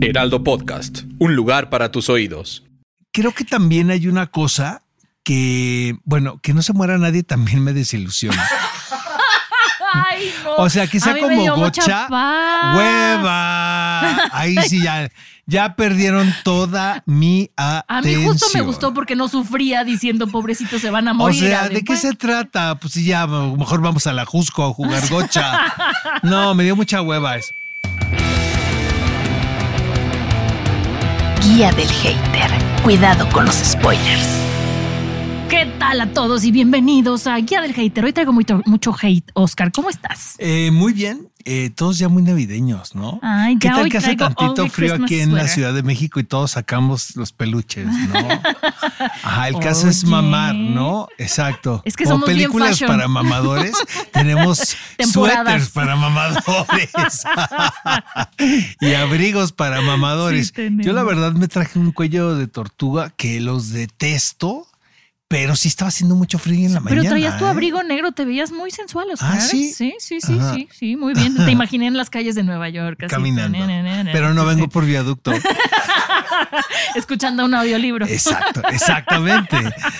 Heraldo Podcast, un lugar para tus oídos. Creo que también hay una cosa que, bueno, que no se muera nadie también me desilusiona. Ay, no. O sea, que A sea como gocha, hueva. Ahí sí ya, ya perdieron toda mi A atención. mí justo me gustó porque no sufría diciendo pobrecitos se van a O morir. sea, ¿de qué se trata? Pues sí, ya, mejor vamos a la Jusco a jugar gocha. No, me dio mucha hueva eso. Guía del hater. Cuidado con los spoilers. ¿Qué tal a todos y bienvenidos a Guía del Hater? Hoy traigo mucho, mucho hate. Oscar, ¿cómo estás? Eh, muy bien, eh, todos ya muy navideños, ¿no? Ay, ¿Qué ya tal hoy que hace tantito frío aquí en la. Ciudad de México y todos sacamos los peluches, ¿no? Ajá, el caso es mamar, ¿no? Exacto. Es que Como somos películas para mamadores, tenemos suéteres para mamadores y abrigos para mamadores. Sí. Yo la verdad me traje un cuello de tortuga que los detesto, pero sí estaba haciendo mucho frío en la Pero mañana. traías tu ¿eh? abrigo negro, te veías muy sensual, Oscar. Ah, ¿sí? Sí, sí, sí, sí, sí, muy bien. Te imaginé en las calles de Nueva York. Caminando. na, na, na, na. Pero no vengo por viaducto. Escuchando un audiolibro. Exacto, exactamente.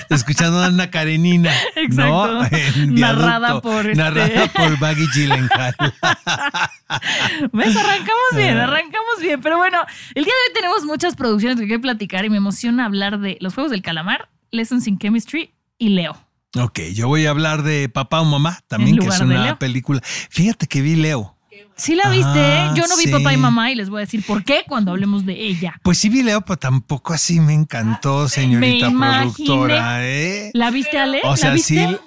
Escuchando a Ana Karenina. Exacto. Narrada por este- Narrada por Maggie Gyllenhaal. ¿Ves? Arrancamos bien, Eh. arrancamos bien. Pero bueno, el día de hoy tenemos muchas producciones que platicar y me emociona hablar de Los Juegos del Calamar, Lessons in Chemistry y Leo. Ok, yo voy a hablar de Papá o Mamá también, que es una película. Fíjate que vi Leo. ¿Sí la viste? Ah, Yo no vi sí. papá y mamá y les voy a decir por qué cuando hablemos de ella. Pues sí vi Leo, pero tampoco así me encantó, señorita Me imaginé. productora. ¿eh? ¿La viste, Ale? O ¿La sea, sí, viste?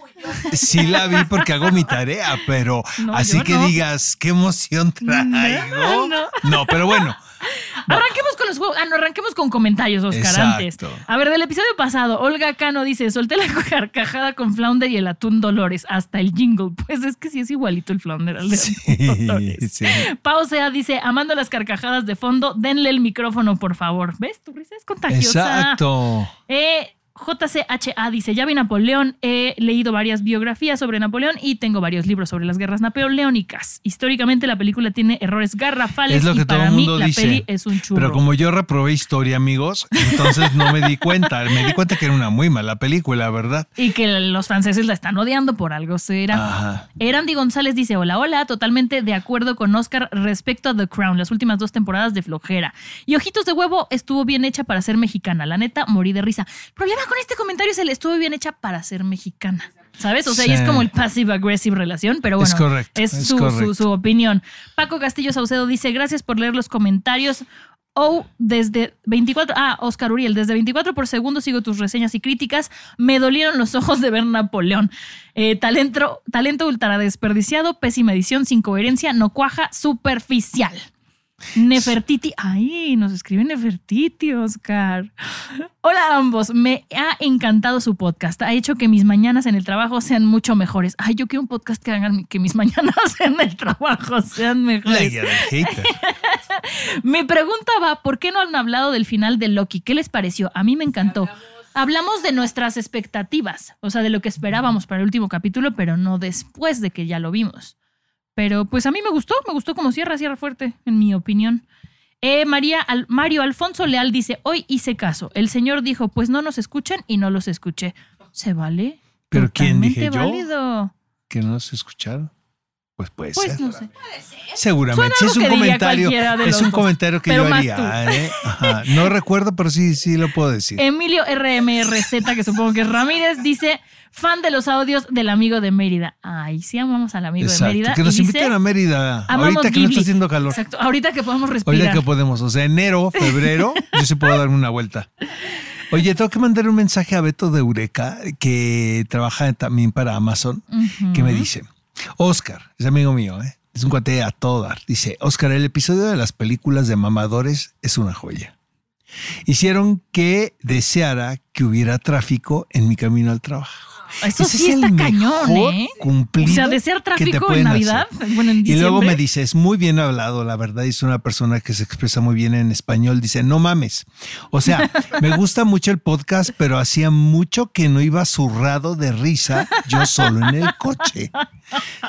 sí la vi porque hago mi tarea, pero No, así que no. digas, qué emoción traigo. no. no, pero bueno. Arranquemos con los juegos. Ah, no, arranquemos con comentarios, Oscar, antes. Exacto. A ver, del episodio pasado, Olga Cano dice: Solté la carcajada con Flounder y el atún Dolores, hasta el jingle. Pues es que sí es igualito el Flounder al de atún Dolores. sí. Pau Sea dice: Amando las carcajadas de fondo, denle el micrófono, por favor. ¿Ves? Tu risa es contagiosa. Exacto. Eh, JCHA dice, ya vi Napoleón, he leído varias biografías sobre Napoleón y tengo varios libros sobre las guerras napoleónicas. Históricamente la película tiene errores garrafales Es lo y que todo para mí mundo la dice. peli es un churro. Pero como yo reprobé historia, amigos, entonces no me di cuenta. Me di cuenta que era una muy mala película, ¿verdad? Y que los franceses la están odiando por algo será. Ajá. Erandi González dice, hola, hola, totalmente de acuerdo con Oscar respecto a The Crown, las últimas dos temporadas de flojera. Y Ojitos de Huevo estuvo bien hecha para ser mexicana, la neta, morí de risa. El con este comentario es el estuvo bien hecha para ser mexicana. ¿Sabes? O sea, y es Sí. como el passive-aggressive relación, pero bueno, Es correcto, es, es su, correcto. su- su opinión. Paco Castillo Saucedo dice, gracias por leer los comentarios. O desde 24, ah, Oscar Uriel, desde 24 por segundo sigo tus reseñas y críticas. Me dolieron los ojos de ver Napoleón. Eh, talento, talento ultra desperdiciado, pésima edición, sin coherencia, no cuaja, superficial. Nefertiti, ay, nos escribe Nefertiti, Oscar. Hola a ambos, me ha encantado su podcast. Ha hecho que mis mañanas en el trabajo sean mucho mejores. Ay, yo quiero un podcast que hagan que mis mañanas en el trabajo sean mejores. guía del hater. Mi pregunta va, ¿por qué no han hablado del final de Loki? ¿Qué les pareció? A mí me encantó. Hablamos de nuestras expectativas, o sea, de lo que esperábamos para el último capítulo, pero no después de que ya lo vimos. Pero pues a mí me gustó, me gustó como cierra, cierra fuerte, en mi opinión. Eh, María Al- Mario Alfonso Leal dice, hoy hice caso. El señor dijo, pues no nos escuchan y no los escuché. ¿Se vale? ¿Pero quién dije yo? válido. ¿Que no se escucharon? Pues puede Pues ser. no sé. Seguramente. Sí, es un comentario. Es un dos, comentario que yo haría. ¿eh? Ajá. No recuerdo, pero sí, sí lo puedo decir. Emilio RMRZ, que supongo que es Ramírez, dice, fan de los audios del amigo de Mérida. Ay, sí amamos al amigo de Mérida. Que nos inviten a Mérida. "Amamos Ahorita que no Ghibli". está haciendo calor. Exacto, ahorita que podemos respirar. Ahorita que podemos. O sea, enero, febrero, yo sí puedo darme una vuelta. Oye, tengo que mandar un mensaje a Beto de Eureka, que trabaja también para Amazon, que me dice, Oscar, es amigo mío, ¿eh? Es un cuate a todo dar. Dice, Oscar, el episodio de las películas de mamadores es una joya. Hicieron que deseara que hubiera tráfico en mi camino al trabajo. Eso Ese sí es el está cañón, mejor ¿eh? cumplido o sea, que te tráfico en. Navidad, bueno, en Y luego me dice, es muy bien hablado, la verdad, es una persona que se expresa muy bien en español. Dice, no mames. O sea, me gusta mucho el podcast, pero hacía mucho que no iba zurrado de risa yo solo en el coche.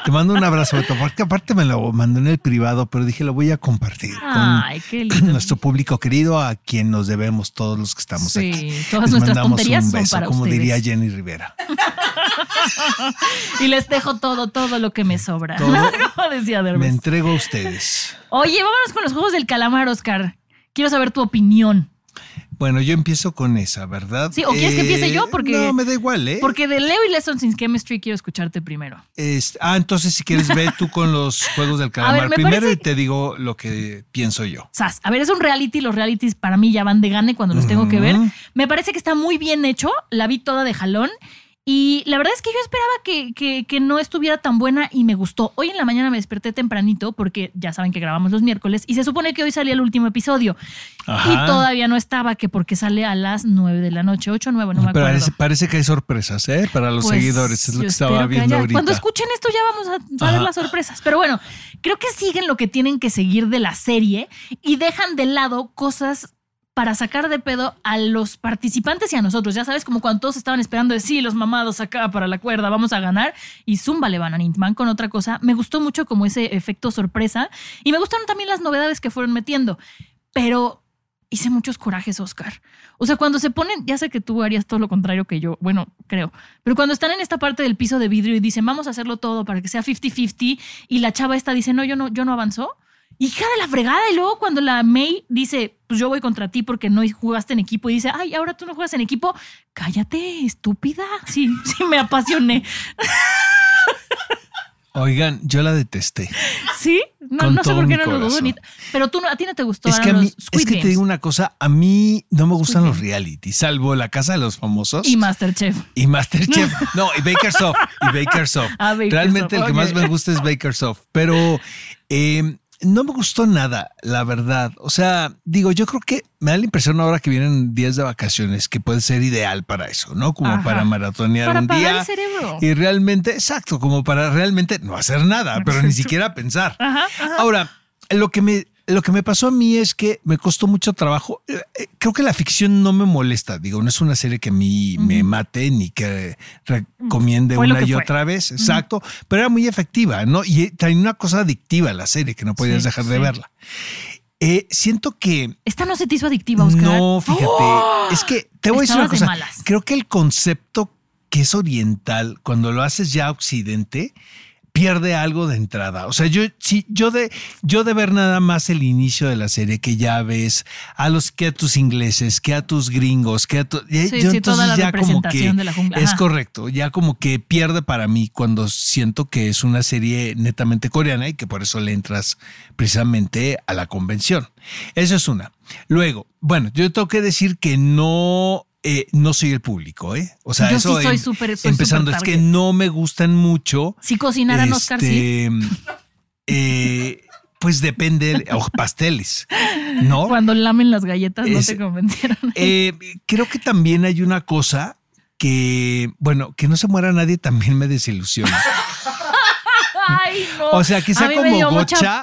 Te mando un abrazo, porque aparte me lo mandó en el privado, pero dije, lo voy a compartir Ay, qué con lindo. nuestro público querido, a quien nos debemos todos los que estamos Sí, aquí. todas Les nuestras mandamos tonterías un son beso, para como ustedes. diría Jenny Rivera. Y les dejo todo, todo lo que me sobra. Todo Como decía Me entrego a ustedes. Oye, vámonos con los juegos del calamar, Oscar. Quiero saber tu opinión. Bueno, yo empiezo con esa, ¿verdad? Sí, ¿o quieres que empiece yo? Porque- No, me da igual, ¿eh? Porque de Leo y Lessons in Chemistry quiero escucharte primero. Es- ah, entonces si quieres ve tú con los juegos del calamar me primero parece y te digo lo que pienso yo. Sas, a ver, es un reality, los realities para mí ya van de gane cuando los tengo que ver. Me parece que está muy bien hecho, la vi toda de jalón. Y la verdad es que yo esperaba que, que- que no estuviera tan buena y me gustó. Hoy en la mañana me desperté tempranito porque ya saben que grabamos los miércoles y se supone que hoy salía el último episodio. Ajá. Y todavía no estaba, que porque sale a las 9 de la noche, 8 o 9, no me Pero acuerdo. parece, parece que hay sorpresas, ¿eh? Para los Pues, seguidores, es lo que estaba que viendo haya- ahorita. Cuando escuchen esto ya vamos a saber Ajá. las sorpresas. Pero bueno, creo que siguen lo que tienen que seguir de la serie y dejan de lado cosas para sacar de pedo a los participantes y a nosotros. Ya sabes, como cuando todos estaban esperando de sí, los mamados acá para la cuerda, vamos a ganar. Y Zumba le van a Nintman con otra cosa. Me gustó mucho como ese efecto sorpresa. Y me gustaron también las novedades que fueron metiendo. Pero hice muchos corajes, Oscar. O sea, cuando se ponen, ya sé que tú harías todo lo contrario que yo, bueno, creo, pero cuando están en esta parte del piso de vidrio y dicen, vamos a hacerlo todo para que sea 50-50, y la chava esta dice, no, yo no, yo no avanzó. Hija de la fregada. Y luego cuando la May dice, pues yo voy contra ti porque no jugaste en equipo, y dice, ay, ahora tú no juegas en equipo, cállate, estúpida. Sí, sí, me apasioné. Oigan, yo la detesté. ¿Sí? No, no sé por qué no lo dudo. ni- Pero tú no, a ti no te gustó. Es que a mí, los Squid es que te digo una cosa, a mí no me gustan Squid los reality, salvo La Casa de los Famosos Y Masterchef. y Masterchef. No, y Bakersoft. Y Bakersoft. Ah, Bakersoft, Realmente el que más me gusta es Bakersoft. Pero eh, no me gustó nada, la verdad. O sea, digo, yo creo que me da la impresión ahora que vienen días de vacaciones que puede ser ideal para eso, ¿no? Como Ajá. para maratonear Para un día. el cerebro. Y realmente, exacto, como para realmente no hacer nada, pero ni siquiera pensar. Ajá, ajá. Ahora, lo que me lo que me pasó a mí es que me costó mucho trabajo. Eh, eh, Creo que la ficción no me molesta. Digo, no es una serie que a mí me mate ni que recomiende Fue una que y fue. otra vez. Exacto. Pero era muy efectiva, ¿no? Y trae una cosa adictiva la serie que no podías Sí, dejar de sí. verla. Eh, siento que Esta no se te hizo adictiva, Oscar. no, fíjate, ¡Oh! es que te voy a decir una de cosa. Creo que el concepto que es oriental, cuando lo haces ya occidente, pierde algo de entrada. O sea, yo sí, yo de, yo de ver nada más el inicio de la serie, que ya ves a los que a tus ingleses, que a tus gringos, que a tu, Sí, yo sí, toda la entonces ya como que representación de la jungla. es correcto, ya como que pierde para mí cuando siento que es una serie netamente coreana y que por eso le entras precisamente a la convención. Eso es una. Luego, bueno, yo tengo que decir que no, eh, no soy el público, ¿eh? O sea, Yo eso sí soy em- súper- soy empezando, es que no me gustan mucho. Si cocinaran Oscar, sí. este, eh, pues depende, o pasteles, ¿no? Cuando lamen las galletas no te convencieron. Eh, creo que también hay una cosa que, bueno, que no se muera nadie también me desilusiona. Ay, no. O sea, que A sea me como gocha,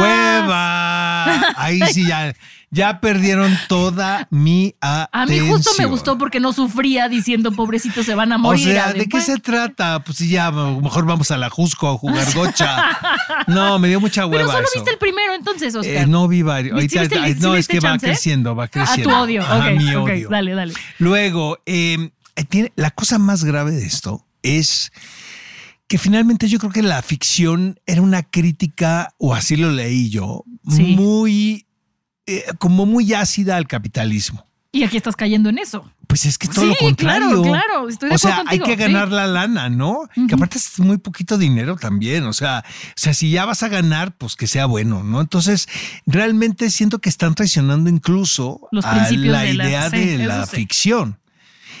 hueva. Ahí sí ya, ya perdieron toda mi A atención. mí justo me gustó porque no sufría diciendo pobrecitos se van a O morir. sea, Era ¿de qué se trata? Pues sí, ya, mejor vamos a la Jusco a jugar gocha. No, me dio mucha hueva Pero solo eso. viste el primero entonces, Oscar. Eh, no vi varios. ¿Viste- Ahorita- viste no, sí es que va creciendo, va a creciendo. tu odio. Ajá, ok, mi odio. dale, dale. Luego, eh, tiene, la cosa más grave de esto es que finalmente yo creo que la ficción era una crítica, o así lo leí yo, Sí. muy, eh, como muy ácida al capitalismo. Y aquí estás cayendo en eso. Pues es que todo Sí, lo contrario. claro, claro, estoy de o sea, hay que sí. ganar la lana, ¿no? Que aparte es muy poquito dinero también. O sea, o sea, si ya vas a ganar, pues que sea bueno, ¿no? Entonces, realmente siento que están traicionando incluso Los a principios la de la- idea sí, de la ficción.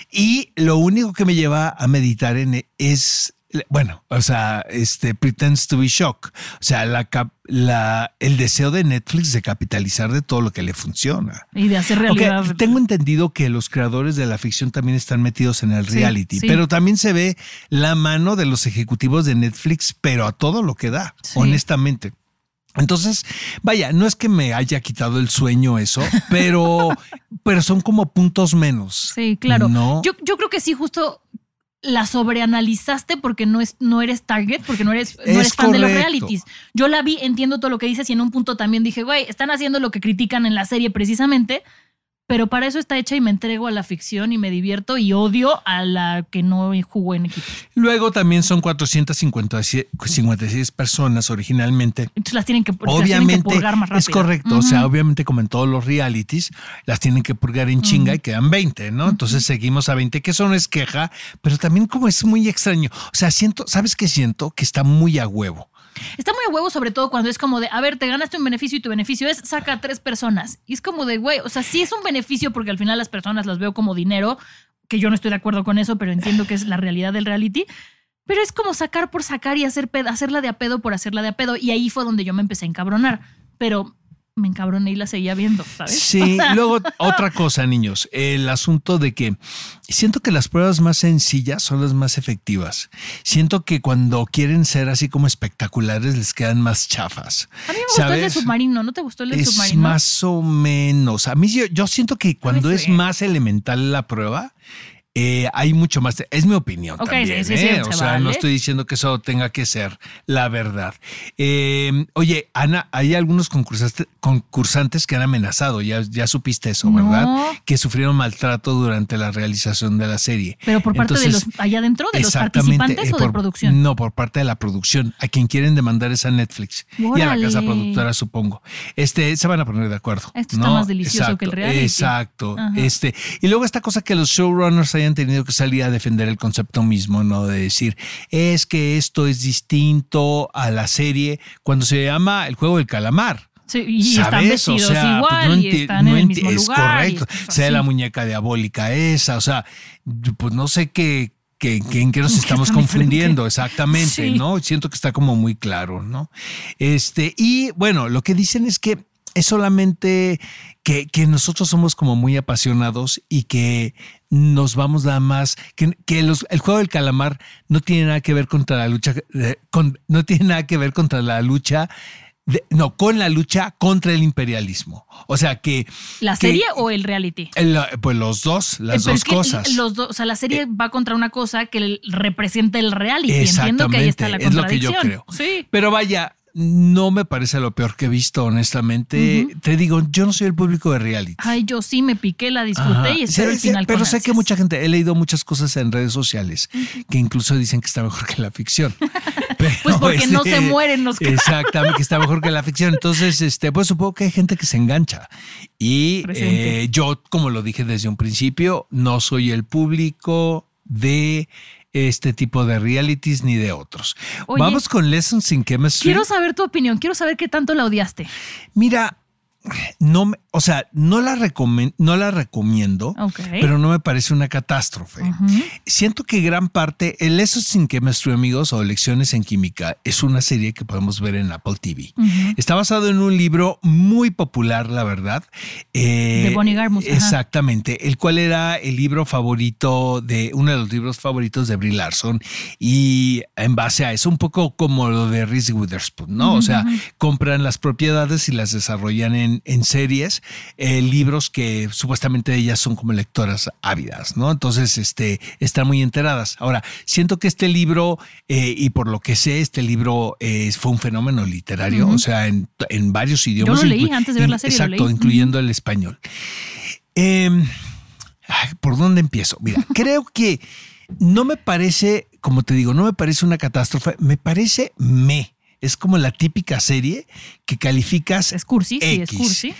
Y lo único que me lleva a meditar en es bueno, o sea, este pretends to be shock. O sea, la, cap- la, el deseo de Netflix de capitalizar de todo lo que le funciona. Y de hacer realidad. tengo entendido que los creadores de la ficción también están metidos en el Sí, reality, sí. pero también se ve la mano de los ejecutivos de Netflix, pero a todo lo que da, Sí. honestamente. Entonces, vaya, no es que me haya quitado el sueño eso, pero, pero son como puntos menos. Sí, claro. No. Yo, yo creo que sí, justo la sobreanalizaste porque no, es, no eres target, porque no eres, no Es eres fan de los realities. Yo la vi, entiendo todo lo que dices y en un punto también dije, güey, están haciendo lo que critican en la serie precisamente, pero para eso está hecha y me entrego a la ficción y me divierto y odio a la que no jugó en equipo. Luego también son 456 56 personas originalmente. Entonces las tienen que, las tienen que Obviamente purgar más rápido. es correcto, o sea, obviamente como en todos los realities, las tienen que purgar en chinga y quedan 20, ¿no? Entonces seguimos a 20, que eso no es queja, pero también como es muy extraño. O sea, siento, ¿sabes qué siento? Que está muy a huevo. Está muy a huevo, sobre todo cuando es como de, a ver, te ganaste un beneficio y tu beneficio es saca a tres personas. Y es como de, güey, o sea, sí es un beneficio porque al final las personas las veo como dinero, que yo no estoy de acuerdo con eso, pero entiendo que es la realidad del reality. Pero es como sacar por sacar y hacer hacerla de a pedo por hacerla de a pedo. Y ahí fue donde yo me empecé a encabronar. Pero me encabroné y la seguía viendo, ¿sabes? Sí, luego otra cosa, niños, el asunto de que siento que las pruebas más sencillas son las más efectivas. Siento que cuando quieren ser así como espectaculares les quedan más chafas. A mí me gustó el de ¿Sabes? submarino, ¿no te gustó el de Es submarino? más o menos. A mí yo, yo siento que cuando es más elemental la prueba, eh, hay mucho más. Es mi opinión Ok, también. sí, sí, sí, ¿eh? o sea, no estoy diciendo que eso tenga que ser la verdad. Eh, oye, Ana, hay algunos concursantes, concursantes que han amenazado. Ya, ya supiste eso, No. ¿verdad? Que sufrieron maltrato durante la realización de la serie. Pero por parte de los, allá adentro, de los participantes o de por- producción. No, por parte de la producción. A quien quieren demandar es a Netflix y a la casa productora, supongo. Este, se van a poner de acuerdo. Esto está más delicioso que el reality. Exacto. Ajá. Este, y luego esta cosa que los showrunners hayan tenido que salir a defender el concepto mismo, ¿no? De decir, es que esto es distinto a la serie cuando se llama el juego del calamar. Sí, y están ¿Sabes? vestidos O sea, igual pues no y enti- están no en el enti- mismo es lugar. correcto. Sea la muñeca diabólica esa, o sea, pues no sé qué, qué- en qué nos ¿Qué estamos diferente? confundiendo exactamente, Sí. ¿no? Siento que está como muy claro, ¿no? Este, y bueno, lo que dicen es que es solamente que, que nosotros somos como muy apasionados y que nos vamos nada más, que, que los- el juego del calamar no tiene nada que ver contra la lucha, eh, con- no tiene nada que ver contra la lucha, de- no, con la lucha contra el imperialismo. O sea que... ¿La que- serie o el reality? el- pues los dos, las Eh, pero dos es que cosas. Eh, Los dos, o sea, la serie va contra una cosa que representa el reality. Entiendo que ahí está la es lo que yo contradicción. creo. Sí. Pero vaya, no me parece lo peor que he visto, honestamente. Te digo, yo no soy el público de reality. Ay, yo sí me piqué, la disfruté Ajá. y espero Sí, el sí, final. Pero con sé que mucha gente, he leído muchas cosas en redes sociales que incluso dicen que está mejor que la ficción. Pero, Pues porque no este, se mueren los que- Exactamente, que está mejor que la ficción. Entonces, este, pues supongo que hay gente que se engancha. Y eh, yo, como lo dije desde un principio, no soy el público de este tipo de realities ni de otros. Oye, Vamos con Lessons in Chemistry. Quiero saber tu opinión, quiero saber qué tanto la odiaste. Mira, no, me- o sea, no la, recomen- no la recomiendo, pero no me parece una catástrofe. Siento que gran parte, el Lessons in Chemistry, amigos, o Lecciones en Química, es una serie que podemos ver en Apple TV. Está basado en un libro muy popular, la verdad. Eh, De Bonnie Garmus, ajá. Exactamente, el cual era el libro favorito de uno de los libros favoritos de Brie Larson. Y en base a eso, un poco como lo de Reese Witherspoon, ¿no? O sea, compran las propiedades y las desarrollan en, en series, eh, libros que supuestamente ellas son como lectoras ávidas, ¿no? Entonces, este, están muy enteradas. Ahora, siento que este libro, eh, y por lo que sé, este libro eh, fue un fenómeno literario, o sea, en, en varios idiomas. lo leí antes de ver la serie, lo Exacto, leí. incluyendo el español. Em, ay, ¿Por dónde empiezo? Mira, creo que no me parece, como te digo, no me parece una catástrofe, me parece me. Es como la típica serie que calificas. Es cursi, sí, es X. cursi.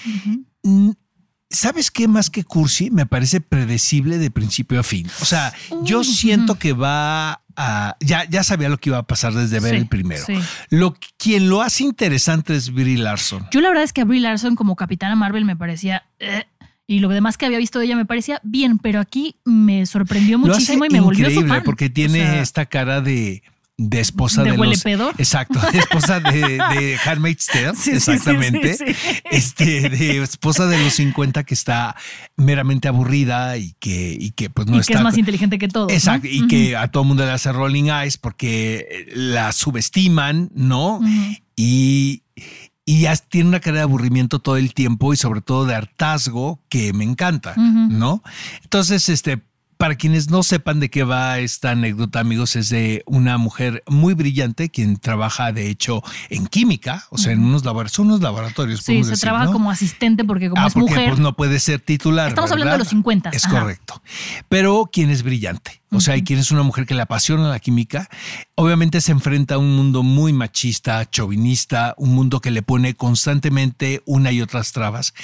¿Sabes qué más que cursi? Me parece predecible de principio a fin. O sea, yo siento que va a. Ya, ya sabía lo que iba a pasar desde ver Sí, el primero. sí. Lo, quien lo hace interesante es Brie Larson. Yo la verdad es que a Brie Larson como Capitana Marvel me parecía... eh, y lo demás que había visto de ella me parecía bien, pero aquí me sorprendió muchísimo y me volvió su increíble fan. porque tiene O sea, esta cara de de esposa ¿De de, huele los pedo? exacto de esposa de, de Handmaid's Tale Sí, exactamente sí, sí. este de esposa de los 50 que está meramente aburrida y que y que pues no y está que es más inteligente que todo. exacto y que a todo mundo le hace rolling eyes porque la subestiman no y y ya tiene una cara de aburrimiento todo el tiempo y sobre todo de hartazgo que me encanta, ¿no? Entonces, este, para quienes no sepan de qué va esta anécdota, amigos, es de una mujer muy brillante quien trabaja, de hecho, en química, o sea, en unos laboratorios, son unos laboratorios. Sí, se decir, trabaja ¿no? como asistente porque como Ah, es porque mujer. pues, no puede ser titular. Estamos hablando de los 50, Es ajá. correcto. Pero quien es brillante. O sea, y quien es una mujer que le apasiona la química, obviamente se enfrenta a un mundo muy machista, chauvinista, un mundo que le pone constantemente una y otras trabas.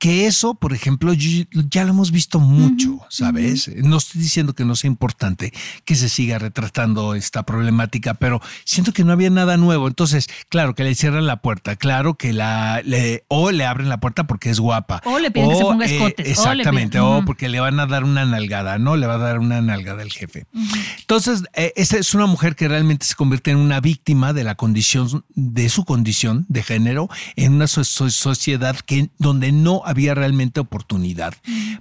Que eso, por ejemplo, ya lo hemos visto mucho, ¿sabes? No estoy diciendo que no sea importante que se siga retratando esta problemática, pero siento que no había nada nuevo. Entonces, claro que le cierran la puerta, claro que la le, o le abren la puerta porque es guapa. O le piden que se ponga escotes, o le exactamente, o porque le van a dar una nalgada, ¿no? Le va a dar una nalgada el jefe. Entonces, eh, esta es una mujer que realmente se convierte en una víctima de la condición, de su condición de género, en una so- so- sociedad que, donde no había realmente oportunidad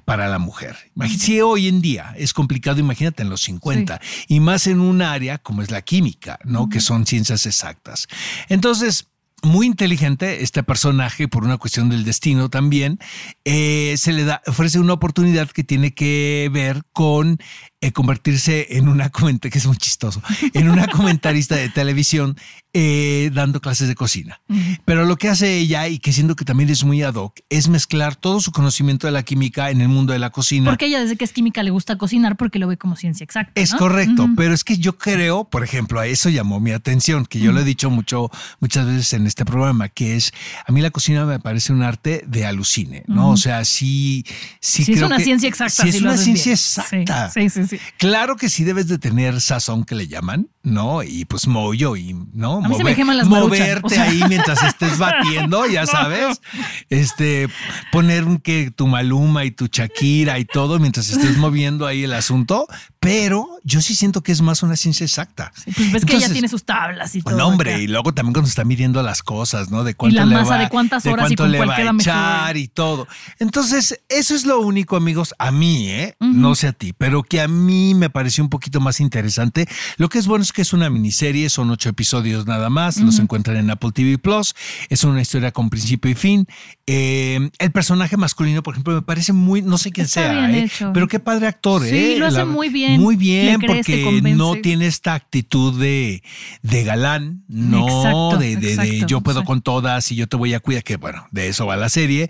para la mujer. Si hoy en día es complicado, imagínate en los 50, y más en un área como es la química, ¿no? Que son ciencias exactas. Entonces, muy inteligente este personaje por una cuestión del destino también eh, se le da ofrece una oportunidad que tiene que ver con eh, convertirse en una comentarista que es muy chistoso en una comentarista de televisión eh, dando clases de cocina pero lo que hace ella y que siento que también es muy ad hoc es mezclar todo su conocimiento de la química en el mundo de la cocina Porque ella desde que es química le gusta cocinar porque lo ve como ciencia exacta. es ¿no? correcto, pero es que yo creo, por ejemplo, a eso llamó mi atención, que yo lo he dicho mucho, muchas veces en este programa, que es, a mí la cocina me parece un arte de alucine, ¿no? O sea, sí, sí, Sí, es una que- ciencia exacta. Sí, si es una ciencia bien. exacta. Sí, sí, sí. Sí. Claro que sí debes de tener sazón que le llaman, ¿no? Y pues mollo y, ¿no? A mí se me queman las Maruchan, Moverte o sea. ahí mientras estés batiendo, ya sabes. Este, poner un que tu Maluma y tu Shakira y todo mientras estés moviendo ahí el asunto. Pero yo sí siento que es más una ciencia exacta. Sí, Pues ves que ella tiene sus tablas y todo. no, hombre, acá. y luego también cuando está midiendo las cosas, ¿no? De cuánto la le masa, va, de cuántas horas y cuánto con le cuál va queda a mejor. echar y todo. Entonces, eso es lo único, amigos, a mí, ¿eh? No sé a ti, pero que a mí me pareció un poquito más interesante. Lo que es bueno es que es una miniserie, son ocho episodios nada más, los encuentran en Apple TV Plus. Es una historia con principio y fin. Eh, el personaje masculino, por ejemplo, me parece muy, no sé quién Está sea, ¿eh? pero qué padre actor, Sí, ¿eh? lo hace muy bien. Muy bien, crees, porque no tiene esta actitud de, de galán, no Exacto, de, de- yo puedo sí. con todas y yo te voy a cuidar, que bueno, de eso va la serie.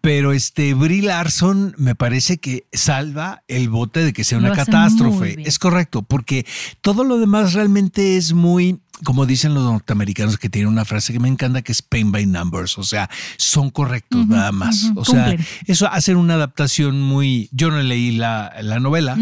Pero este Brie Larson me parece que salva el bote de que sea una catástrofe. Es correcto, porque todo lo demás realmente es muy, como dicen los norteamericanos, que tienen una frase que me encanta, que es pain by numbers. O sea, son correctos nada más. O sea, cumplen. eso hacen una adaptación muy. Yo no leí la, la novela,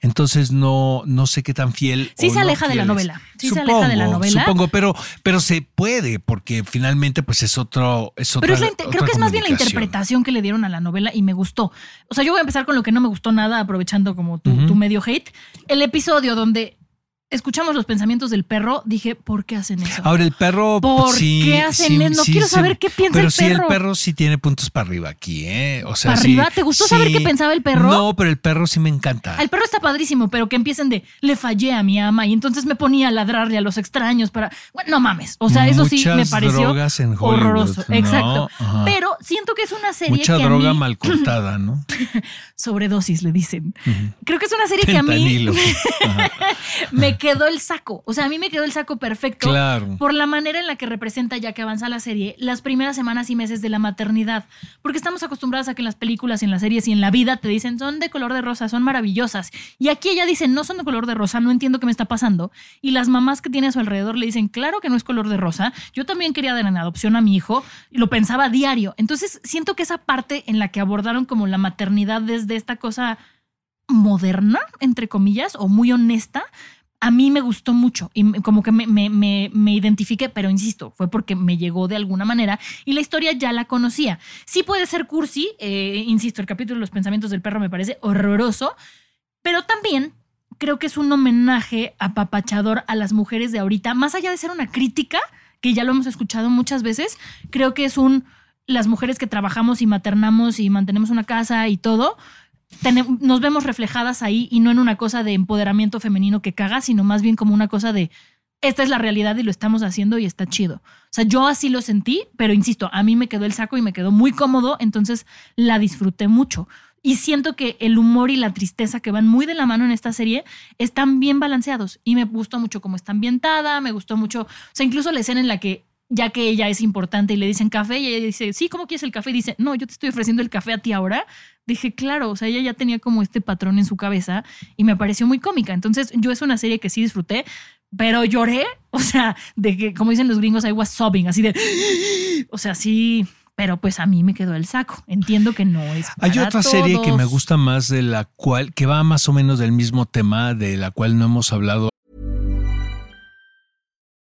entonces no, no sé qué tan fiel. Sí o se no aleja de la novela. Sí se aleja de la novela. Supongo, pero, pero se puede, porque finalmente, pues es otro. Es Pero es la otra creo que es más bien la interpretación que le dieron a la novela y me gustó. O sea, yo voy a empezar con lo que no me gustó nada, aprovechando como tu, tu medio hate. El episodio donde escuchamos los pensamientos del perro, dije, ¿por qué hacen eso? Ahora el perro. ¿Por sí, qué hacen sí, eso? No sí, quiero saber qué piensa Pero el sí, el perro. perro sí tiene puntos para arriba aquí, ¿eh? O sea, ¿Para arriba? ¿Te gustó saber qué pensaba el perro? No, pero el perro sí me encanta. Al perro está padrísimo, pero que empiecen de le fallé a mi ama y entonces me ponía a ladrarle a los extraños para. Bueno, no mames. O sea, eso sí me pareció drogas en Hollywood, horroroso. ¿no? Exacto. Ajá. Pero siento que es una serie Mucha que a droga mí- mal cortada, ¿no? sobredosis le dicen. Creo que es una serie que a mí me quedó el saco. O sea, a mí me quedó el saco perfecto. Claro. Por la manera en la que representa, ya que avanza la serie, las primeras semanas y meses de la maternidad. Porque estamos acostumbradas a que en las películas, y en las series y en la vida te dicen son de color de rosa, son maravillosas. Y aquí ella dice no son de color de rosa, no entiendo qué me está pasando. Y las mamás que tiene a su alrededor le dicen claro que no es color de rosa. Yo también quería dar en adopción a mi hijo y lo pensaba a diario. Entonces siento que esa parte en la que abordaron como la maternidad desde esta cosa moderna, entre comillas, o muy honesta, a mí me gustó mucho y como que me, me, me, identifiqué, pero insisto, fue porque me llegó de alguna manera y la historia ya la conocía. Sí puede ser cursi, eh, insisto, el capítulo de los pensamientos del perro me parece horroroso, pero también creo que es un homenaje apapachador a las mujeres de ahorita, más allá de ser una crítica, que ya lo hemos escuchado muchas veces, creo que es un las mujeres que trabajamos y maternamos y mantenemos una casa y todo, nos vemos reflejadas ahí y no en una cosa de empoderamiento femenino que caga, sino más bien como una cosa de esta es la realidad y lo estamos haciendo y está chido. O sea, yo así lo sentí, pero insisto, a mí me quedó el saco y me quedó muy cómodo, entonces la disfruté mucho. Y siento que el humor y la tristeza que van muy de la mano en esta serie están bien balanceados. Y me gustó mucho cómo está ambientada, me gustó mucho, o sea, incluso la escena en la que ya que ella es importante y le dicen café y ella dice, sí, ¿cómo quieres el café? Y dice, no, yo te estoy ofreciendo el café a ti ahora. Dije, claro, o sea, ella ya tenía como este patrón en su cabeza y me pareció muy cómica. Entonces, yo es una serie que sí disfruté, pero lloré, o sea, de que, como dicen los gringos, I was sobbing, así de, o sea, sí, pero pues a mí me quedó el saco. Entiendo que no es. Hay otra serie que me gusta más de la cual, que va más o menos del mismo tema, de la cual no hemos hablado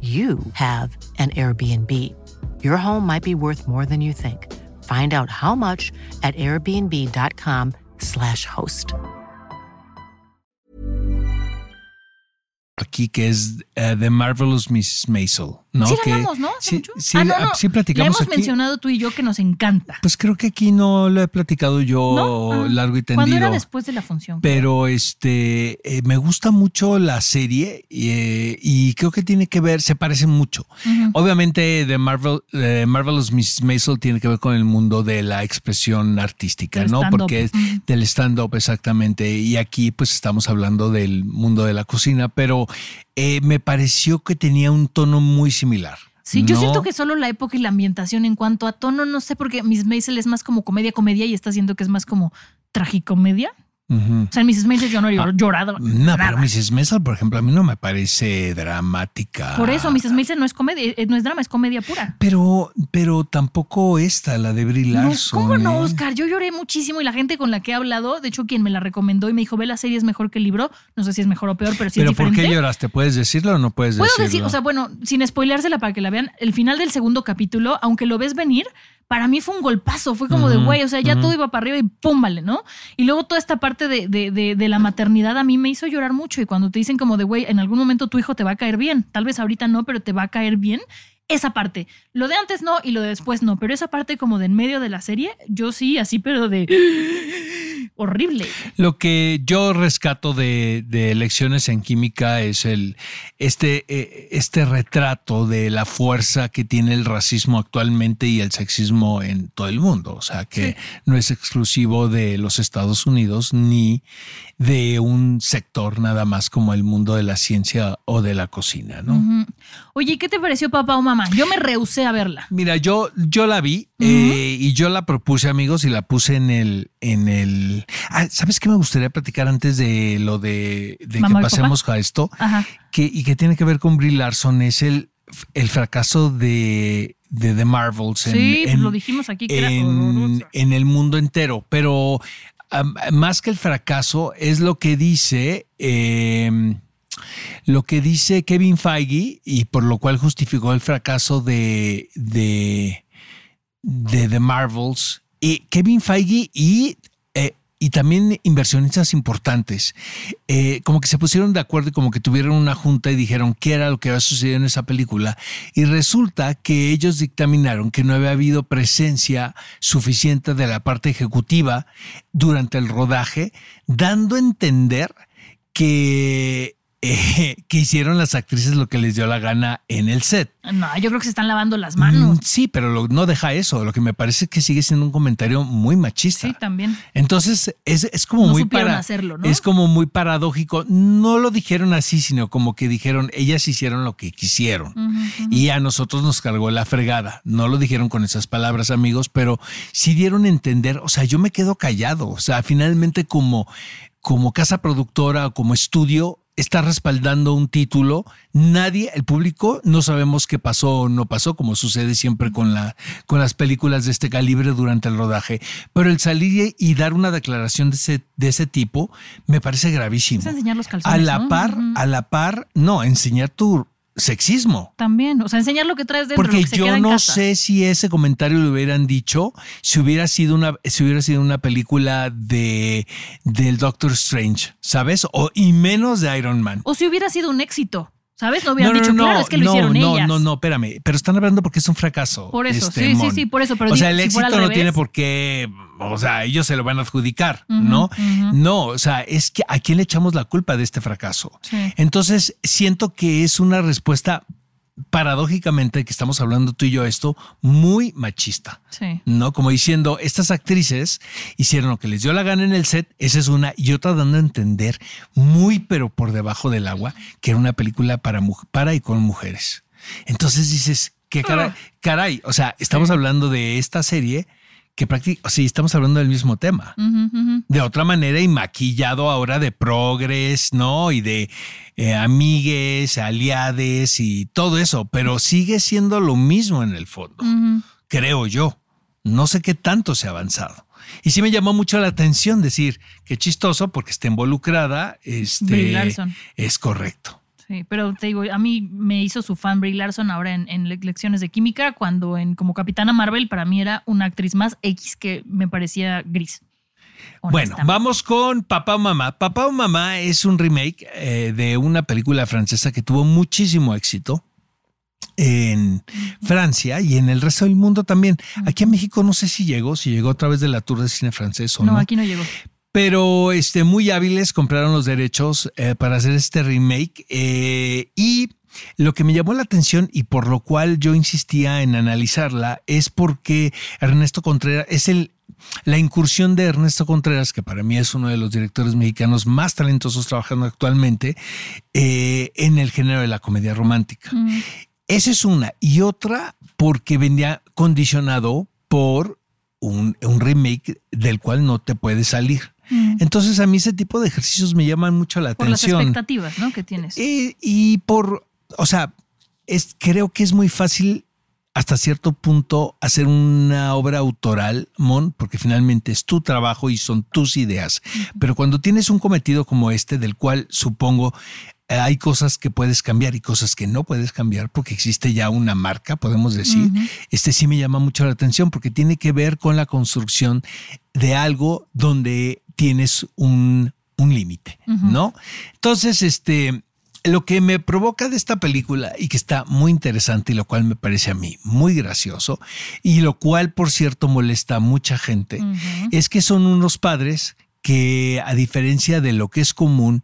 you have an Airbnb. Your home might be worth more than you think. Find out how much at airbnb.com/slash host. aquí, que es eh, The Marvelous Miss Maisel. ¿No? Sí, que, sí, sí, Ah, no, sí La platicamos hemos aquí. mencionado tú y yo que nos encanta. Pues creo que aquí no lo he platicado yo. Ah, largo y Cuando tendido. era después de la función. Pero este eh, me gusta mucho la serie eh, y creo que tiene que ver, se parecen mucho. Obviamente The Marvel, eh, Marvelous Miss Maisel tiene que ver con el mundo de la expresión artística, Del ¿no? Porque es del stand-up exactamente. Y aquí pues estamos hablando del mundo de la cocina, pero eh, me pareció que tenía un tono muy similar. Sí, yo siento que solo la época y la ambientación en cuanto a tono, no sé, porque Miss Maisel es más como comedia, comedia y está haciendo que es más como tragicomedia. O sea, en Mrs. Maisel yo no he llor- llorado. Ah, No, nada. pero Mrs. Maisel, por ejemplo, a mí no me parece dramática. Por eso, Mrs. Maisel no es comedia, eh, no es drama, es comedia pura. Pero, pero tampoco esta, la de Brie No, Larson. ¿Cómo no, ¿eh? Oscar? Yo lloré muchísimo y la gente con la que he hablado, de hecho, quien me la recomendó y me dijo, ve la serie es mejor que el libro. No sé si es mejor o peor, pero sí pero es ¿por diferente. qué lloraste? ¿Puedes decirlo o no puedes Puedo decirlo? decir, o sea, bueno, sin spoileársela para que la vean, el final del segundo capítulo, aunque lo ves venir, para mí fue un golpazo, fue como de güey, o sea, ya todo iba para arriba y pum, vale, ¿no? Y luego toda esta parte de, de- de- de la maternidad a mí me hizo llorar mucho y cuando te dicen como de güey, en algún momento tu hijo te va a caer bien, tal vez ahorita no, pero te va a caer bien. Esa parte, lo de antes no y lo de después no, pero esa parte como de en medio de la serie, yo sí, así, pero de horrible. Lo que yo rescato de, de lecciones en química es el este, eh, este retrato de la fuerza que tiene el racismo actualmente y el sexismo en todo el mundo. O sea, que no es exclusivo de los Estados Unidos ni de un sector nada más como el mundo de la ciencia o de la cocina, ¿no? Ujú. Oye, ¿y ¿qué te pareció papá o mamá? Yo me rehusé a verla. Mira, yo, yo la vi eh, y yo la propuse, amigos, y la puse en el, en el. Ah, ¿Sabes qué me gustaría platicar antes de lo de, de que pasemos a esto? Ajá. Que, y que tiene que ver con Brie Larson, es el, el fracaso de, de The Marvels. en- Sí, pues en- lo dijimos aquí que era en, horrorosa. en el mundo entero, pero más que el fracaso es lo que dice eh, lo que dice Kevin Feige y por lo cual justificó el fracaso de de, de The Marvels y Kevin Feige y eh, y también inversionistas importantes, eh, como que se pusieron de acuerdo y como que tuvieron una junta y dijeron qué era lo que había sucedido en esa película. Y resulta que ellos dictaminaron que no había habido presencia suficiente de la parte ejecutiva durante el rodaje, dando a entender que eh, que hicieron las actrices lo que les dio la gana en el set. No, yo creo que se están lavando las manos. Mm, sí, pero lo- no deja eso. Lo que me parece es que sigue siendo un comentario muy machista. Sí, también. Entonces es, es como No muy para- hacerlo, ¿no? es como muy paradójico. No lo dijeron así, sino como que dijeron ellas hicieron lo que quisieron y a nosotros nos cargó la fregada. No lo dijeron con esas palabras, amigos, pero sí dieron a entender. O sea, yo me quedo callado. O sea, finalmente como como casa productora o como estudio está respaldando un título, nadie, el público, no sabemos qué pasó o no pasó, como sucede siempre con, la, con las películas de este calibre durante el rodaje. Pero el salir y dar una declaración de ese, de ese tipo me parece gravísimo. Es enseñar los A calzones. la ¿no? par, a la par, no, enseñar tu sexismo. También. O sea, enseñar lo que traes dentro. Porque lo que se queda yo en no casa. sé si ese comentario lo hubieran dicho si hubiera sido una, si hubiera sido una película de del Doctor Strange, ¿sabes? O y menos de Iron Man. O si hubiera sido un éxito. ¿Sabes? No hubieran dicho, claro, es que lo no, hicieron no, ellas. No, no, espérame. Pero están hablando porque es un fracaso. Por eso, este, sí, sí, Mon. sí, por eso, pero o sea, el si éxito no revés. tiene por qué. O sea, ellos se lo van a adjudicar, ¿no? No, o sea, es que a quién le echamos la culpa de este fracaso. Sí. Entonces, siento que es una respuesta paradójicamente que estamos hablando tú y yo esto muy machista. Sí. ¿no? Como diciendo, estas actrices hicieron lo que les dio la gana en el set, esa es una, y otra dando a entender muy pero por debajo del agua que era una película para, para y con mujeres. Entonces dices, qué caray, caray, o sea, estamos hablando de esta serie que prácticamente, sí, estamos hablando del mismo tema. De otra manera y maquillado ahora de progres, ¿no? Y de eh, amigues, aliades y todo eso, pero sigue siendo lo mismo en el fondo creo yo. No sé qué tanto se ha avanzado. Y sí me llamó mucho la atención decir que chistoso porque está involucrada. Este, es correcto. Sí, pero te digo, a mí me hizo su fan Brie Larson ahora en, en le- lecciones de química, cuando en como Capitana Marvel para mí era una actriz más X que me parecía gris. Bueno, vamos con Papá o Mamá. Papá o Mamá es un remake eh, de una película francesa que tuvo muchísimo éxito en Francia y en el resto del mundo también. Aquí en México no sé si llegó, si llegó a través de la Tour de Cine Francés o No, no. aquí no llegó. Pero este, muy hábiles compraron los derechos eh, para hacer este remake. eh, y lo que me llamó la atención y por lo cual yo insistía en analizarla es porque Ernesto Contreras es el. La incursión de Ernesto Contreras, que para mí es uno de los directores mexicanos más talentosos trabajando actualmente, eh, en el género de la comedia romántica. Esa es una. Y otra porque venía condicionado por un, un remake del cual no te puedes salir. Entonces a mí ese tipo de ejercicios me llaman mucho la Por las atención. expectativas, ¿no? Que tienes. Y, y por, o sea, es, creo que es muy fácil hasta cierto punto hacer una obra autoral, Mon, porque finalmente es tu trabajo y son tus ideas. Pero cuando tienes un cometido como este, del cual supongo eh, hay cosas que puedes cambiar y cosas que no puedes cambiar porque existe ya una marca, podemos decir, este sí me llama mucho la atención porque tiene que ver con la construcción de algo donde tienes un, un límite, ¿no? Entonces, este, lo que me provoca de esta película y que está muy interesante y lo cual me parece a mí muy gracioso y lo cual, por cierto, molesta a mucha gente, es que son unos padres que a diferencia de lo que es común,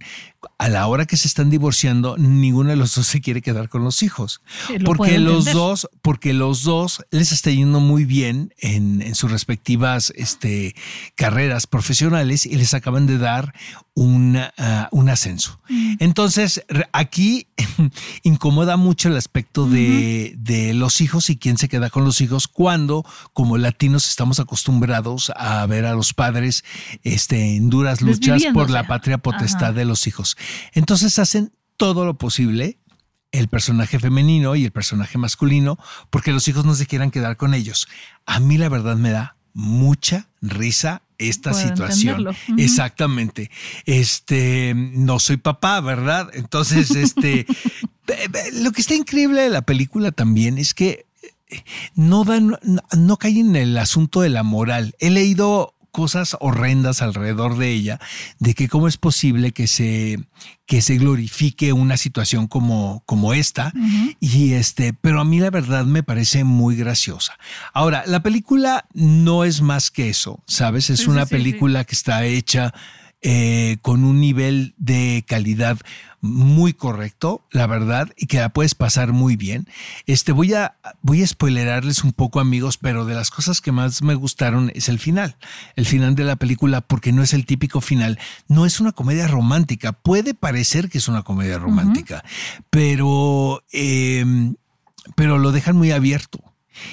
a la hora que se están divorciando, ninguno de los dos se quiere quedar con los hijos. Sí, lo porque los dos, porque los dos les está yendo muy bien en, en sus respectivas este, carreras profesionales y les acaban de dar una, ah, un ascenso. Entonces, re- aquí incomoda mucho el aspecto de, de los hijos y quién se queda con los hijos cuando, como latinos, estamos acostumbrados a ver a los padres este, en duras luchas por la patria potestad Ajá. de los hijos. Entonces hacen todo lo posible el personaje femenino y el personaje masculino porque los hijos no se quieran quedar con ellos. A mí la verdad me da mucha risa esta Puedo situación. Exactamente. Este, no soy papá, ¿verdad? Entonces, este, be- be- lo que está increíble de la película también es que eh, no dan, no, no cae en el asunto de la moral. He leído cosas horrendas alrededor de ella, de que cómo es posible que se, que se glorifique una situación como, como esta. Y este, pero a mí la verdad me parece muy graciosa. Ahora, la película no es más que eso, ¿sabes? Es Sí, una sí, sí. película que está hecha eh, con un nivel de calidad muy correcto, la verdad, y que la puedes pasar muy bien. Este, voy a, voy a spoilerarles un poco, amigos, pero de las cosas que más me gustaron es el final. El final de la película, porque no es el típico final. No es una comedia romántica. Puede parecer que es una comedia romántica, pero, em, pero lo dejan muy abierto.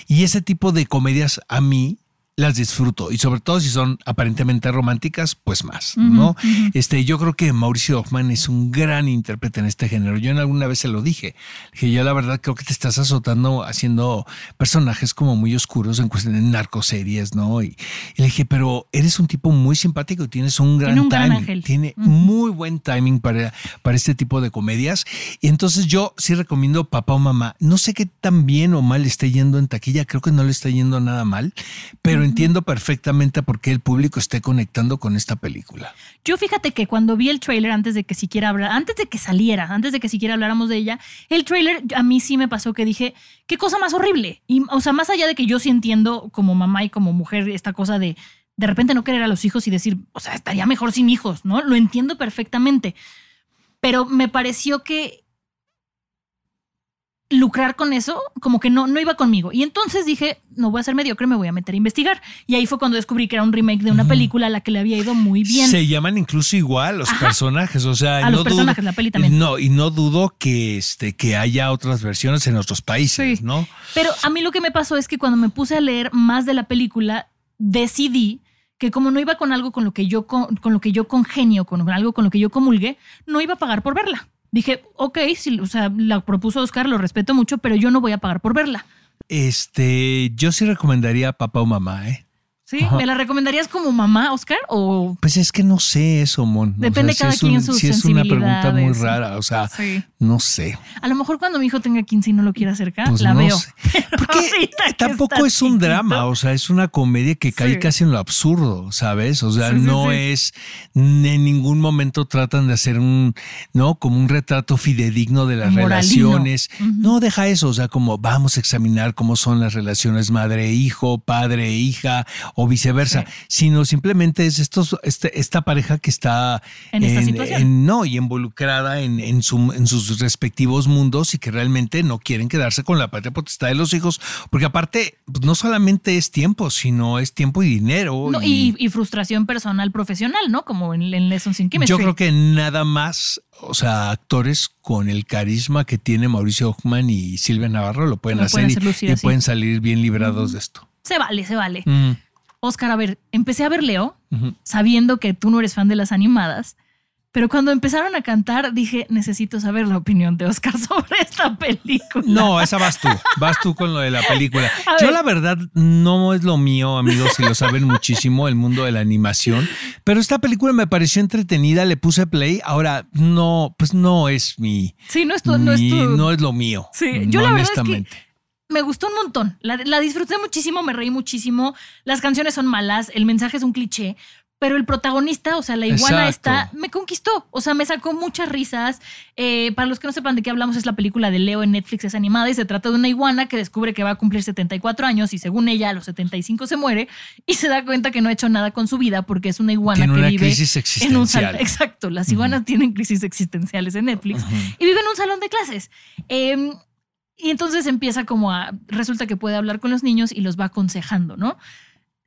Y ese tipo de comedias a mí las disfruto y sobre todo si son aparentemente románticas, pues más, ¿no? Este, yo creo que Mauricio Hoffman es un gran intérprete en este género. Yo en alguna vez se lo dije. Dije, yo la verdad creo que te estás azotando haciendo personajes como muy oscuros en cuestión de narcoseries, ¿no? Y, le dije, pero eres un tipo muy simpático y tienes un gran Tiene un gran timing. ángel. Tiene muy buen timing para, para este tipo de comedias. Y entonces yo sí recomiendo Papá o Mamá. No sé qué tan bien o mal esté yendo en taquilla. Creo que no le está yendo nada mal, pero entiendo perfectamente por qué el público esté conectando con esta película. Yo fíjate que cuando vi el trailer, antes de que siquiera hablar, antes de que saliera, antes de que siquiera habláramos de ella, el trailer a mí sí me pasó que dije, qué cosa más horrible. Y, o sea, más allá de que yo sí entiendo como mamá y como mujer esta cosa de de repente no querer a los hijos y decir, o sea, estaría mejor sin hijos, ¿no? Lo entiendo perfectamente. Pero me pareció que lucrar con eso como que no, no iba conmigo. Y entonces dije, no voy a ser mediocre, me voy a meter a investigar. Y ahí fue cuando descubrí que era un remake de una película a la que le había ido muy bien. Se llaman incluso igual los Ajá. personajes, o sea, A no los dudo- personajes, la peli también. No, y no dudo que este que haya otras versiones en otros países, Sí. ¿no? Pero a mí lo que me pasó es que cuando me puse a leer más de la película, decidí que como no iba con algo con lo que yo con, con lo que yo congenio, con algo con lo que yo comulgué, no iba a pagar por verla. Dije, ok, si, o sea, la propuso Oscar, lo respeto mucho, pero yo no voy a pagar por verla. Este, yo sí recomendaría Papá o Mamá, ¿eh? ¿Sí? Ajá. ¿Me la recomendarías como mamá, Oscar? O Pues es que no sé eso, Mon. Depende cada es quien un- sus sí es una pregunta muy rara, o sea, Sí. no sé. a lo mejor cuando mi hijo tenga 15 y no lo quiera acercar, Pues la no veo. sé. Porque tampoco es un chiquito. drama, o sea, es una comedia que cae Sí. casi en lo absurdo, ¿sabes? O sea, Sí, no es, en ningún momento tratan de hacer un, ¿no? Como un retrato fidedigno de las Moralino. relaciones. No deja eso, o sea, como vamos a examinar cómo son las relaciones madre-hijo, padre-hija o viceversa, sino simplemente es estos, este- esta pareja que está En esta situación. en- no, y involucrada en, en, su- en sus respectivos mundos y que realmente no quieren quedarse con la patria potestad de los hijos, porque aparte pues, no solamente es tiempo, sino es tiempo y dinero. No, y, y frustración personal profesional, ¿no? Como en, en Lessons in Chemistry. yo creo que nada más, o sea, actores con el carisma que tiene Mauricio Hoffman y Silvia Navarro lo pueden Lo hacer pueden y, pueden salir bien librados de esto. Se vale, se vale. Mm, Oscar, a ver, empecé a ver Leo, sabiendo que tú no eres fan de las animadas, pero cuando empezaron a cantar dije, necesito saber la opinión de Oscar sobre esta película. No, esa vas tú, vas tú con lo de la película. A Yo ver. la verdad no es lo mío, amigos, y lo saben muchísimo, el mundo de la animación, pero esta película me pareció entretenida, le puse play, ahora no, pues no es mi, Sí, no es tu... No es, mi- tu- no es lo mío. Sí, yo la verdad es que honestamente. Me gustó un montón. La, la disfruté muchísimo, me reí muchísimo. Las canciones son malas, el mensaje es un cliché, pero el protagonista, o sea, la iguana Exacto. esta, me conquistó. O sea, me sacó muchas risas. Eh, para los que no sepan de qué hablamos, es la película de Leo en Netflix, es animada y se trata de una iguana que descubre que va a cumplir 74 años y según ella a los 75 se muere y se da cuenta que no ha hecho nada con su vida porque es una iguana Tiene que una vive crisis en un salón. Exacto, las iguanas tienen crisis existenciales en Netflix y vive en un salón de clases. Em, y entonces empieza como a. Resulta que puede hablar con los niños y los va aconsejando, ¿no?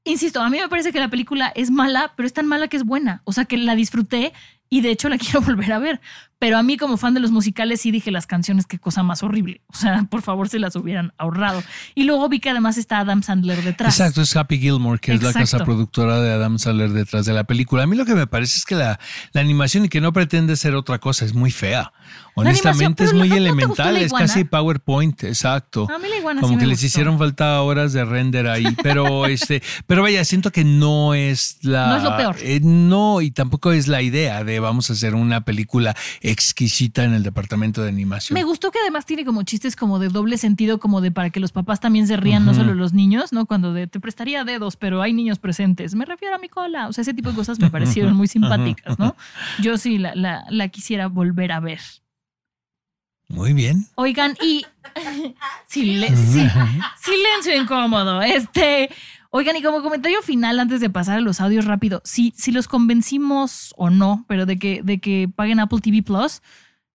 Insisto, a mí me parece que la película es mala, pero es tan mala que es buena. O sea, que la disfruté y de hecho la quiero volver a ver. Pero a mí, como fan de los musicales, sí dije las canciones, qué cosa más horrible. O sea, por favor, se las hubieran ahorrado. Y luego vi que además está Adam Sandler detrás. Exacto, es Happy Gilmore, que es la casa productora de Adam Sandler detrás de la película. A mí lo que me parece es que la, la animación y que no pretende ser otra cosa es muy fea. Honestamente es muy ¿no- no te gustó elemental, es casi PowerPoint, exacto. A mí la iguana Como sí me que les gustó. hicieron falta horas de render ahí, pero este, pero vaya, siento que no es la No es lo peor. eh, no, y tampoco es la idea de vamos a hacer una película exquisita en el departamento de animación. Me gustó que además tiene como chistes como de doble sentido, como de para que los papás también se rían, no solo los niños, ¿no? Cuando de te prestaría dedos, pero hay niños presentes. Me refiero a mi cola. O sea, ese tipo de cosas me parecieron muy simpáticas, ¿no? Yo sí la, la, la quisiera volver a ver. Muy bien. Oigan, y silencio incómodo. Este, Oigan, y como comentario final, antes de pasar a los audios rápido, si, si los convencimos o no, pero de que, de que paguen Apple TV Plus,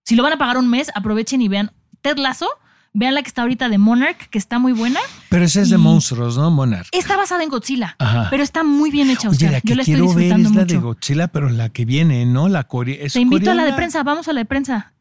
si lo van a pagar un mes, aprovechen y vean Ted Lasso, vean la que está ahorita de Monarch, que está muy buena. Pero ese es de monstruos, ¿no? Monarch. Está basada en Godzilla, Ajá. pero está muy bien hecha, Oye, Oscar. la que Yo la estoy quiero ver disfrutando es la de mucho. Godzilla, pero la que viene, ¿no? La coreana. Te invito a la de prensa, vamos a la de prensa.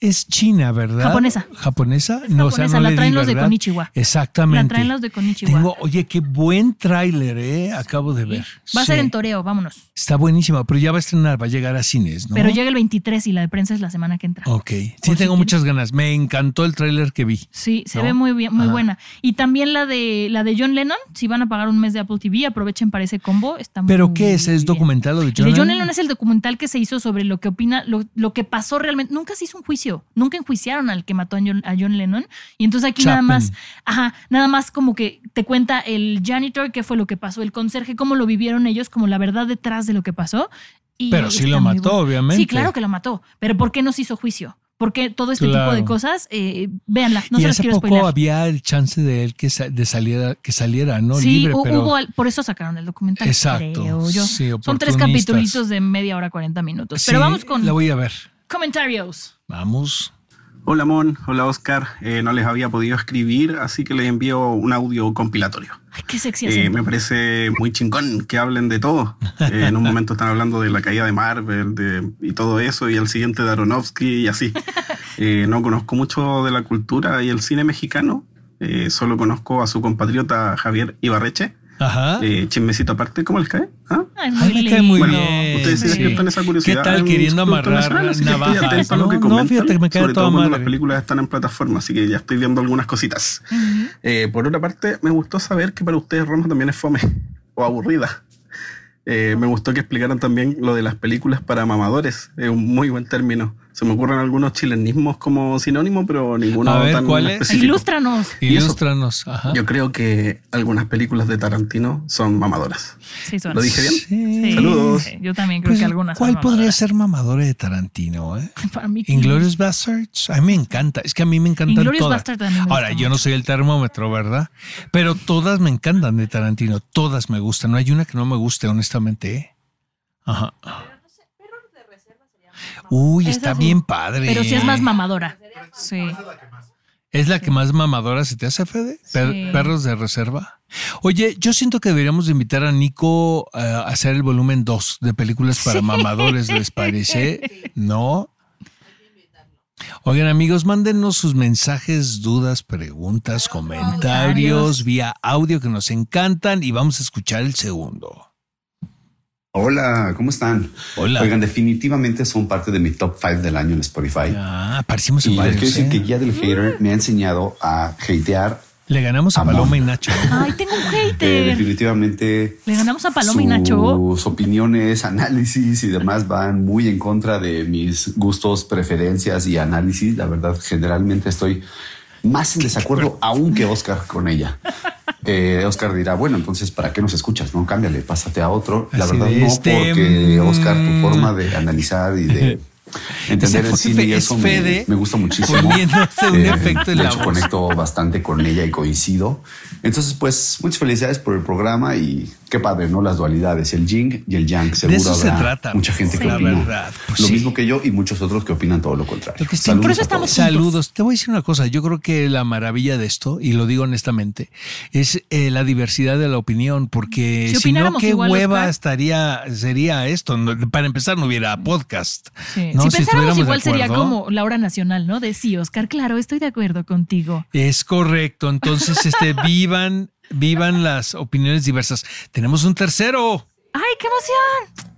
Es china, ¿verdad? Japonesa. ¿Japonesa? Es no, o sea, japonesa, no la traen di, los de ¿verdad? Konichiwa. Exactamente. La traen los de Konichiwa. Tengo, oye, qué buen tráiler, ¿eh? Acabo de ver. Va a ser en toreo, vámonos. Está buenísima, pero ya va a estrenar, va a llegar a cines, ¿no? Pero llega el 23 y la de prensa es la semana que entra. Ok. Sí, si tengo quieres. muchas ganas. Me encantó el tráiler que vi. Sí, se ¿No? ve muy bien, muy Ajá. buena. Y también la de la de John Lennon, si van a pagar un mes de Apple TV, aprovechen para ese combo. Está ¿Pero muy qué es? ¿Es bien. documental lo de John de John Lennon? Lennon es el documental que se hizo sobre lo que opina, lo, lo que pasó realmente. Nunca se hizo un juicio, nunca enjuiciaron al que mató a John, a John Lennon. Y entonces aquí nada más, ajá, nada más como que te cuenta el janitor qué fue lo que pasó, el conserje, cómo lo vivieron ellos, como la verdad detrás de lo que pasó. Y Pero sí lo mató, bueno. obviamente. Sí, claro que lo mató. Pero ¿por qué no se hizo juicio? Porque todo este Claro. tipo de cosas, eh, véanla, no y se hace quiero poco spoiler. había el chance de él que, sa- de saliera, que saliera, ¿no? sí, Libre, pero hubo, al- por eso sacaron el documental. Exacto, creo yo. sí, Son tres capitulitos de media hora, 40 minutos. Pero Sí, vamos con La voy a ver. Comentarios. Vamos. Hola Mon, hola Oscar. Eh, no les había podido escribir, así que les envío un audio compilatorio. Ay, qué sexy Eh, me parece muy chingón que hablen de todo. Eh, en un momento están hablando de la caída de Marvel de, y todo eso, y al siguiente de Aronofsky y así. Eh, no conozco mucho de la cultura y el cine mexicano. Eh, solo conozco a su compatriota Javier Ibarreche. Ajá. Eh, chismecito aparte, ¿cómo les cae? ¿Ah? Ay, Ay, me cae muy Bueno, bien. ustedes sí despiertan esa curiosidad. ¿Qué tal en queriendo amarrar navajas? atento a lo No, que no, fíjate que me cae sobre todo cuando madre. las películas están en plataforma, así que ya estoy viendo algunas cositas. Eh, por otra parte, me gustó saber que para ustedes Roma también es fome o aburrida. Eh, me gustó que explicaran también lo de las películas para mamadores. Es un muy buen término. Se me ocurren algunos chilenismos como sinónimo, pero ninguno A ver, tan ¿cuál es? Ilústranos. Ilústranos. Ajá. Yo creo que algunas películas de Tarantino son mamadoras. Sí, son. ¿Lo dije bien? Sí. Sí, Saludos. sí, Yo también creo Pues, que algunas. son ¿Cuál podría ser mamadora de Tarantino? Eh? Para mí. que- Inglorious Bastards. A mí me encanta. Es que a mí me encantan Inglourious todas. Basterds también me Ahora, yo no soy el termómetro, ¿verdad? Pero todas me encantan de Tarantino. Todas me gustan. No hay una que no me guste, honestamente. ¿eh? Ajá. Uy, Esa está sí. bien padre. Pero sí es más mamadora. Sí. ¿Es la que más mamadora se te hace, Fede? Per- Sí. Perros de reserva. Oye, yo siento que deberíamos de invitar a Nico eh, a hacer el volumen 2 de películas para mamadores, ¿les parece? ¿No? Oigan amigos, mándenos sus mensajes, dudas, preguntas, Comentarios. vía audio que nos encantan y vamos a escuchar el segundo. Hola, ¿cómo están? Hola. Oigan, definitivamente son parte de mi top 5 del año en Spotify. Ah, aparecimos en y les varios. quiero decir ¿eh? que Guía del Hater me ha enseñado a hatear. Le ganamos a Amor. Paloma y Nacho. Ay, tengo un Eh, hater. definitivamente Le ganamos a Paloma y Nacho. sus opiniones, análisis y demás van muy en contra de mis gustos, preferencias y análisis. La verdad, generalmente estoy más en desacuerdo aún que Oscar con ella. Eh, Oscar dirá, bueno, entonces, ¿para qué nos escuchas? No, cámbiale, pásate a otro. La Así verdad, no, este, porque Oscar, tu mm. forma de analizar y de entender el cine y eso es me, me gusta muchísimo. poniéndose un Eh, efecto en de la hecho, voz. conecto bastante con ella y coincido. Entonces, pues, muchas felicidades por el programa y qué padre, ¿no? Las dualidades, el yin y el yang. Seguro eso se trata, mucha gente que la opina verdad, pues lo sí. mismo que yo y muchos otros que opinan todo lo contrario. Lo que sí- Saludos Por eso estamos. Saludos. Te voy a decir una cosa. Yo creo que la maravilla de esto, y lo digo honestamente, es eh, la diversidad de la opinión, porque Si si, no, qué igual, hueva Oscar. estaría, sería esto. No, Para empezar, no hubiera podcast. Sí. ¿no? si Si pensáramos igual sería como la hora nacional, ¿no? De sí, Oscar, claro, estoy de acuerdo contigo. Es correcto. Entonces, este, vivan, vivan las opiniones diversas. Tenemos un tercero. ¡Ay, qué emoción!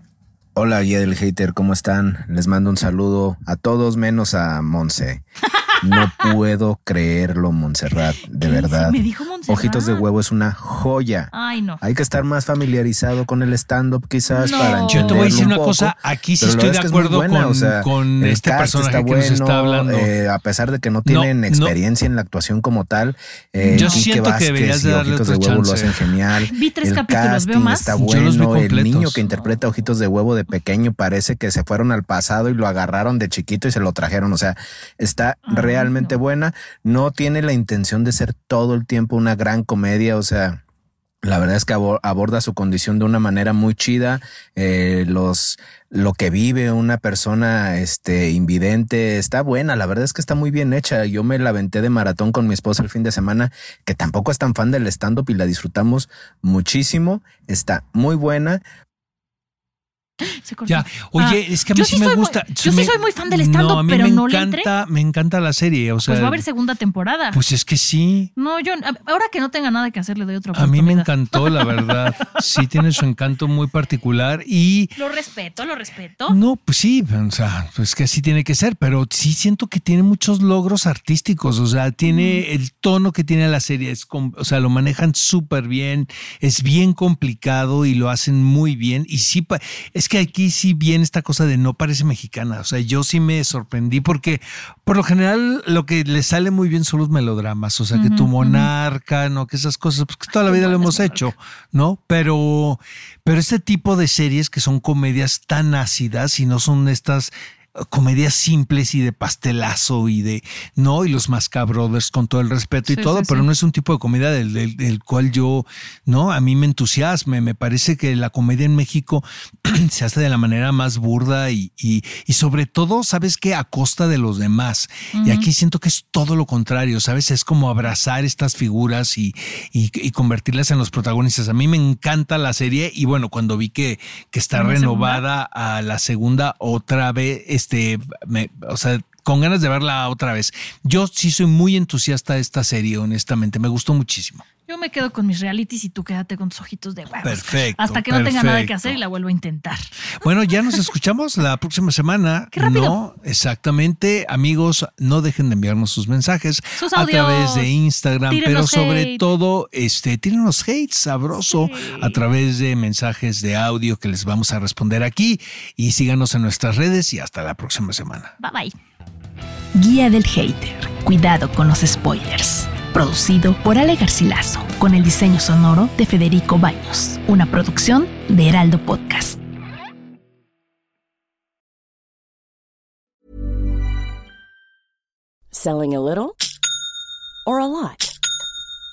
Hola, guía del hater, ¿cómo están? Les mando un saludo a todos menos a Monse. No puedo creerlo, Montserrat, de ¿Qué verdad. Me dijo Montserrat. Ojitos de huevo es una joya. Ay, no. Hay que estar más familiarizado con el stand-up quizás No. para Yo te voy a decir una poco, cosa. Aquí sí estoy de es acuerdo buena, con, o sea, con este personaje está que nos está bueno, hablando. eh, a pesar de que no tienen no. experiencia en la actuación como tal, eh, Yo Quique siento que deberías y de darle Ojitos de Huevo lo hacen genial. Vi tres el capítulos, veo más. está Yo los vi bueno. El niño que interpreta Ojitos de Huevo de pequeño parece que se fueron al pasado y lo agarraron de chiquito y se lo trajeron. O sea, está Ay, realmente no. buena. No tiene la intención de ser todo el tiempo una gran comedia. O sea, La verdad es que abo- aborda su condición de una manera muy chida. Eh, los lo que vive una persona este invidente está buena. La verdad es que está muy bien hecha. Yo me la aventé de maratón con mi esposa el fin de semana, que tampoco es tan fan del stand up y la disfrutamos muchísimo. Está muy buena. Se cortó. Ya, oye, Ah, es que a mí sí, sí me muy- gusta. yo sí soy muy fan del stand-up, no, pero me no le entré. encanta, me encanta la serie. O sea, Pues va a haber segunda temporada. pues es que sí. no, yo ahora que no tenga nada que hacer le doy otra A mí me oportunidad. encantó, la verdad. Sí tiene su encanto muy particular y Lo respeto, lo respeto. no, pues sí, o sea, pues que así tiene que ser, pero sí siento que tiene muchos logros artísticos, o sea, tiene el tono que tiene la serie, es, o sea, lo manejan súper bien, es bien complicado y lo hacen muy bien y sí, es que aquí sí viene esta cosa de no parece mexicana, o sea, yo sí me sorprendí porque por lo general lo que le sale muy bien son los melodramas, o sea, que tu monarca, ¿no? Que esas cosas, pues que toda la vida lo hemos hecho, ¿no? Pero, pero este tipo de series que son comedias tan ácidas y no son estas comedias simples y de pastelazo y de no y los Mascabrothers con todo el respeto y Sí, todo sí, pero sí. no es un tipo de comedia del, del- del cual yo no a mí me entusiasme me parece que la comedia en México se hace de la manera más burda y, y, y sobre todo sabes que a costa de los demás. Y aquí siento que es todo lo contrario sabes es como abrazar estas figuras y, y, y convertirlas en los protagonistas. A mí me encanta la serie y bueno cuando vi que, que está ¿Una renovada a la segunda otra vez, este, me- o sea, con ganas de verla otra vez. Yo sí soy muy entusiasta de esta serie, honestamente, me gustó muchísimo. Yo me quedo con mis realities y tú quédate con tus ojitos de huevos. Perfecto, Hasta que no tenga nada que hacer y la vuelvo a intentar. Bueno, ya nos escuchamos la próxima semana. ¡Qué rápido! No, exactamente. Amigos, no dejen de enviarnos sus mensajes Sus a través de Instagram, pero sobre hate. todo, este, tírenos hate sabroso Sí. a través de mensajes de audio que les vamos a responder aquí y síganos en nuestras redes y hasta la próxima semana. Bye bye. Guía del Hater. Cuidado con los spoilers. Producido por Ale Garcilaso, con el diseño sonoro de Federico Baños. Una producción de Heraldo Podcast. Selling a little or a lot?